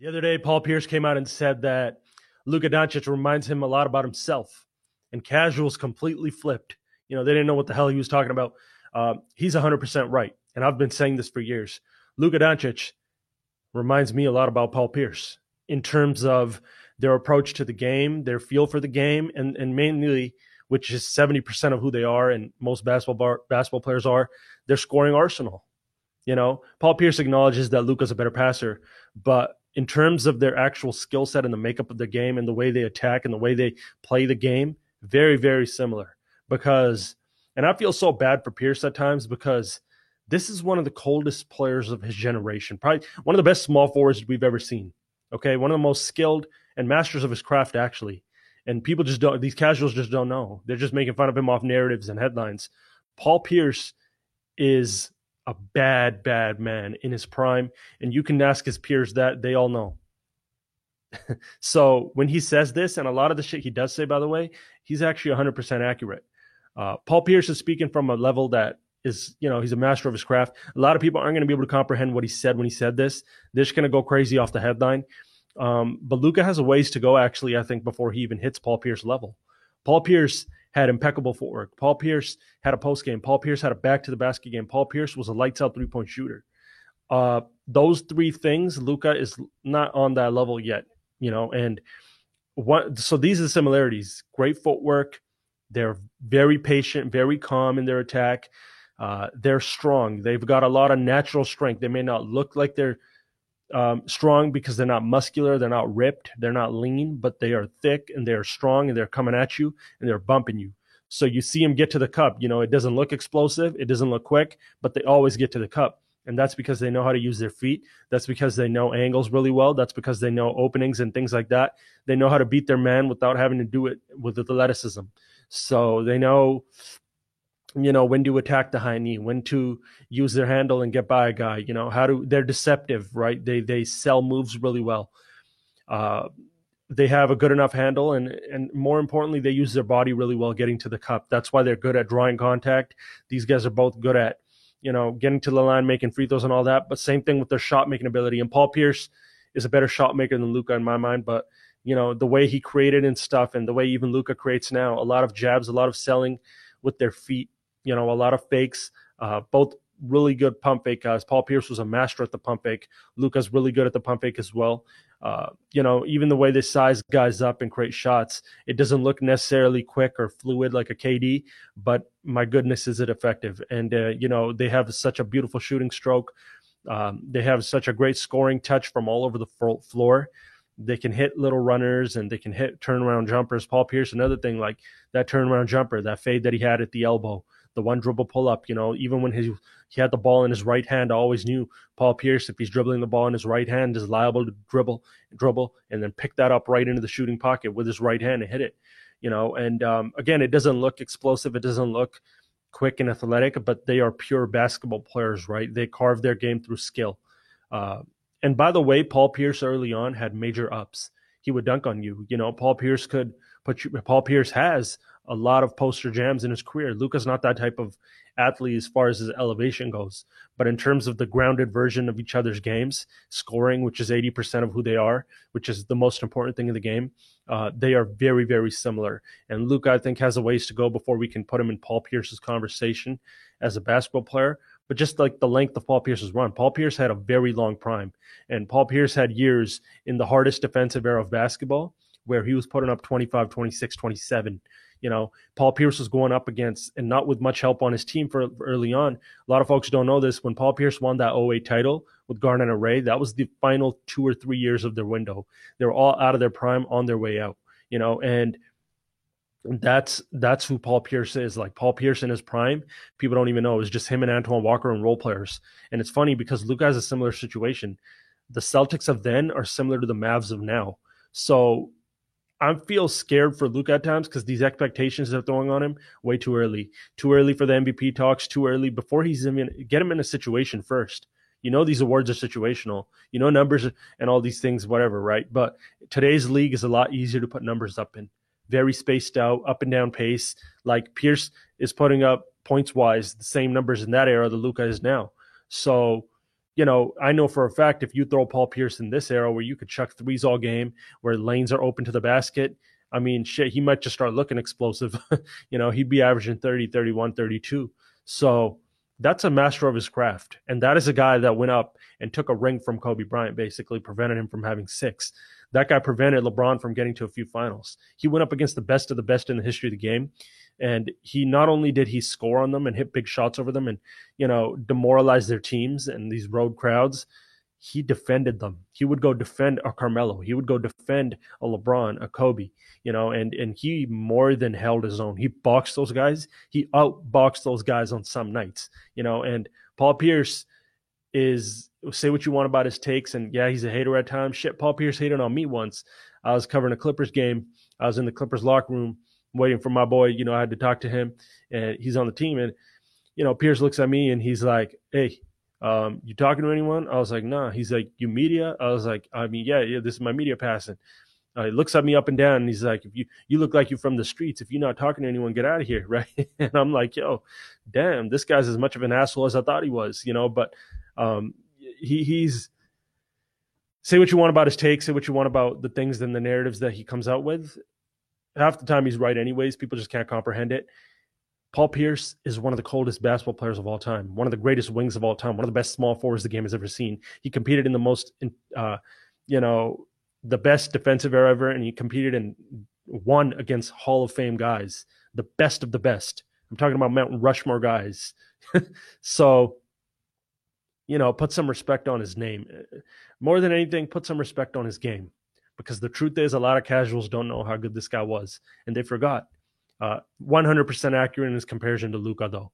The other day, Paul Pierce came out and said that Luka Doncic reminds him a lot about himself, and casuals completely flipped. You know, they didn't know what the hell he was talking about. Uh, he's 100% right, and I've been saying this for years. Luka Doncic reminds me a lot about Paul Pierce in terms of their approach to the game, their feel for the game, and and mainly, which is 70% of who they are, and most basketball bar, basketball players are, their scoring arsenal. You know, Paul Pierce acknowledges that Luka's a better passer, but in terms of their actual skill set and the makeup of their game and the way they attack and the way they play the game, very, very similar. Because, and I feel so bad for Pierce at times because this is one of the coldest players of his generation, probably one of the best small forwards we've ever seen. Okay, one of the most skilled and masters of his craft, actually. And people just don't; these casuals just don't know. They're just making fun of him off narratives and headlines. Paul Pierce is a bad, bad man in his prime, and you can ask his peers that; they all know. so when he says this, and a lot of the shit he does say, by the way, he's actually 100% accurate. Uh, Paul Pierce is speaking from a level that is, you know, he's a master of his craft. A lot of people aren't going to be able to comprehend what he said when he said this. They're just going to go crazy off the headline. Um, but Luka has a ways to go, actually, I think, before he even hits Paul Pierce level. Paul Pierce had impeccable footwork. Paul Pierce had a post game. Paul Pierce had a back to the basket game. Paul Pierce was a lights out three point shooter. Uh, those three things, Luka is not on that level yet, you know, and what so these are the similarities. Great footwork. They're very patient, very calm in their attack. Uh, they're strong. They've got a lot of natural strength. They may not look like they're um, strong because they're not muscular, they're not ripped, they're not lean, but they are thick and they're strong and they're coming at you and they're bumping you. So you see them get to the cup. You know, it doesn't look explosive, it doesn't look quick, but they always get to the cup. And that's because they know how to use their feet. That's because they know angles really well. That's because they know openings and things like that. They know how to beat their man without having to do it with athleticism. So they know you know when to attack the high knee when to use their handle and get by a guy you know how to they're deceptive right? They they sell moves really well. Uh they have a good enough handle and and more importantly they use their body really well getting to the cup. That's why they're good at drawing contact. These guys are both good at you know getting to the line making free throws and all that. But same thing with their shot making ability. And paul pierce is a better shot maker than luka in my mind. But you know the way he created and stuff and the way even luka creates now a lot of jabs a lot of selling with their feet you know, a lot of fakes, uh, both really good pump fake guys. Paul Pierce was a master at the pump fake. Luka's really good at the pump fake as well. Uh, you know, even the way they size guys up and create shots, it doesn't look necessarily quick or fluid like a KD, but my goodness, is it effective? And, uh, you know, they have such a beautiful shooting stroke. Um, they have such a great scoring touch from all over the floor. They can hit little runners and they can hit turnaround jumpers. Paul Pierce, another thing like that turnaround jumper, that fade that he had at the elbow the one dribble pull up. You know, even when he he had the ball in his right hand, I always knew Paul Pierce, if he's dribbling the ball in his right hand, is liable to dribble, dribble, and then pick that up right into the shooting pocket with his right hand and hit it. You know, and um, again, it doesn't look explosive. It doesn't look quick and athletic, but they are pure basketball players, right? They carve their game through skill. Uh, and by the way, Paul Pierce early on had major ups. He would dunk on you. You know, Paul Pierce could put you. Paul Pierce has a lot of poster jams in his career. Luka's not that type of athlete as far as his elevation goes, but in terms of the grounded version of each other's games, scoring, which is 80% of who they are, which is the most important thing in the game, uh, they are very, very similar. And Luka, I think, has a ways to go before we can put him in Paul Pierce's conversation as a basketball player. But just like the length of Paul Pierce's run, Paul Pierce had a very long prime. And Paul Pierce had years in the hardest defensive era of basketball where he was putting up 25, 26, 27 you know, Paul Pierce was going up against, and not with much help on his team for, early on. A lot of folks don't know this. When Paul Pierce won that 08 title with Garnett and Ray, that was the final two or three years of their window. They were all out of their prime, on their way out. You know, and that's that's who Paul Pierce is. Like Paul Pierce in his prime, people don't even know. It was just him and Antoine Walker and role players. And it's funny because Luka has a similar situation. The Celtics of then are similar to the Mavs of now. So I feel scared for Luka at times because these expectations they're throwing on him way too early. Too early for the MVP talks. Too early before he's in. Get him in a situation first. You know these awards are situational. You know numbers and all these things, whatever, right? But today's league is a lot easier to put numbers up in. Very spaced out, up and down pace. Like Pierce is putting up points wise the same numbers in that era that Luka is now. So you know, I know for a fact if you throw Paul Pierce in this era where you could chuck threes all game, where lanes are open to the basket, I mean, shit, he might just start looking explosive. you know, he'd be averaging 30, 31, 32. So that's a master of his craft. And that is a guy that went up and took a ring from Kobe Bryant, basically prevented him from having six. That guy prevented LeBron from getting to a few finals. He went up against the best of the best in the history of the game. And he not only did he score on them and hit big shots over them and, you know, demoralize their teams and these road crowds, he defended them. He would go defend a Carmelo. He would go defend a LeBron, a Kobe, you know, and and he more than held his own. He boxed those guys. He outboxed those guys on some nights, you know. And Paul Pierce is say what you want about his takes, and yeah, he's a hater at times. Shit, Paul Pierce hated on me once. I was covering a Clippers game. I was in the Clippers locker room waiting for my boy. You know, I had to talk to him, and he's on the team. And you know, Pierce looks at me and he's like, "Hey, um, you talking to anyone?" I was like, "Nah." He's like, "You media?" I was like, "I mean, yeah, yeah. This is my media passing." Uh, he looks at me up and down, and he's like, "If you you look like you're from the streets. If you're not talking to anyone, get out of here, right?" and I'm like, "Yo, damn, this guy's as much of an asshole as I thought he was," you know. But um, he he's say what you want about his takes, say what you want about the things and the narratives that he comes out with. Half the time he's right, anyways. People just can't comprehend it. Paul Pierce is one of the coldest basketball players of all time, one of the greatest wings of all time, one of the best small forwards the game has ever seen. He competed in the most, uh, you know, the best defensive era ever, and he competed and won against Hall of Fame guys, the best of the best. I'm talking about Mountain Rushmore guys. so you know, put some respect on his name. More than anything, put some respect on his game. Because the truth is, a lot of casuals don't know how good this guy was, and they forgot. Uh, 100% accurate in his comparison to Luka though.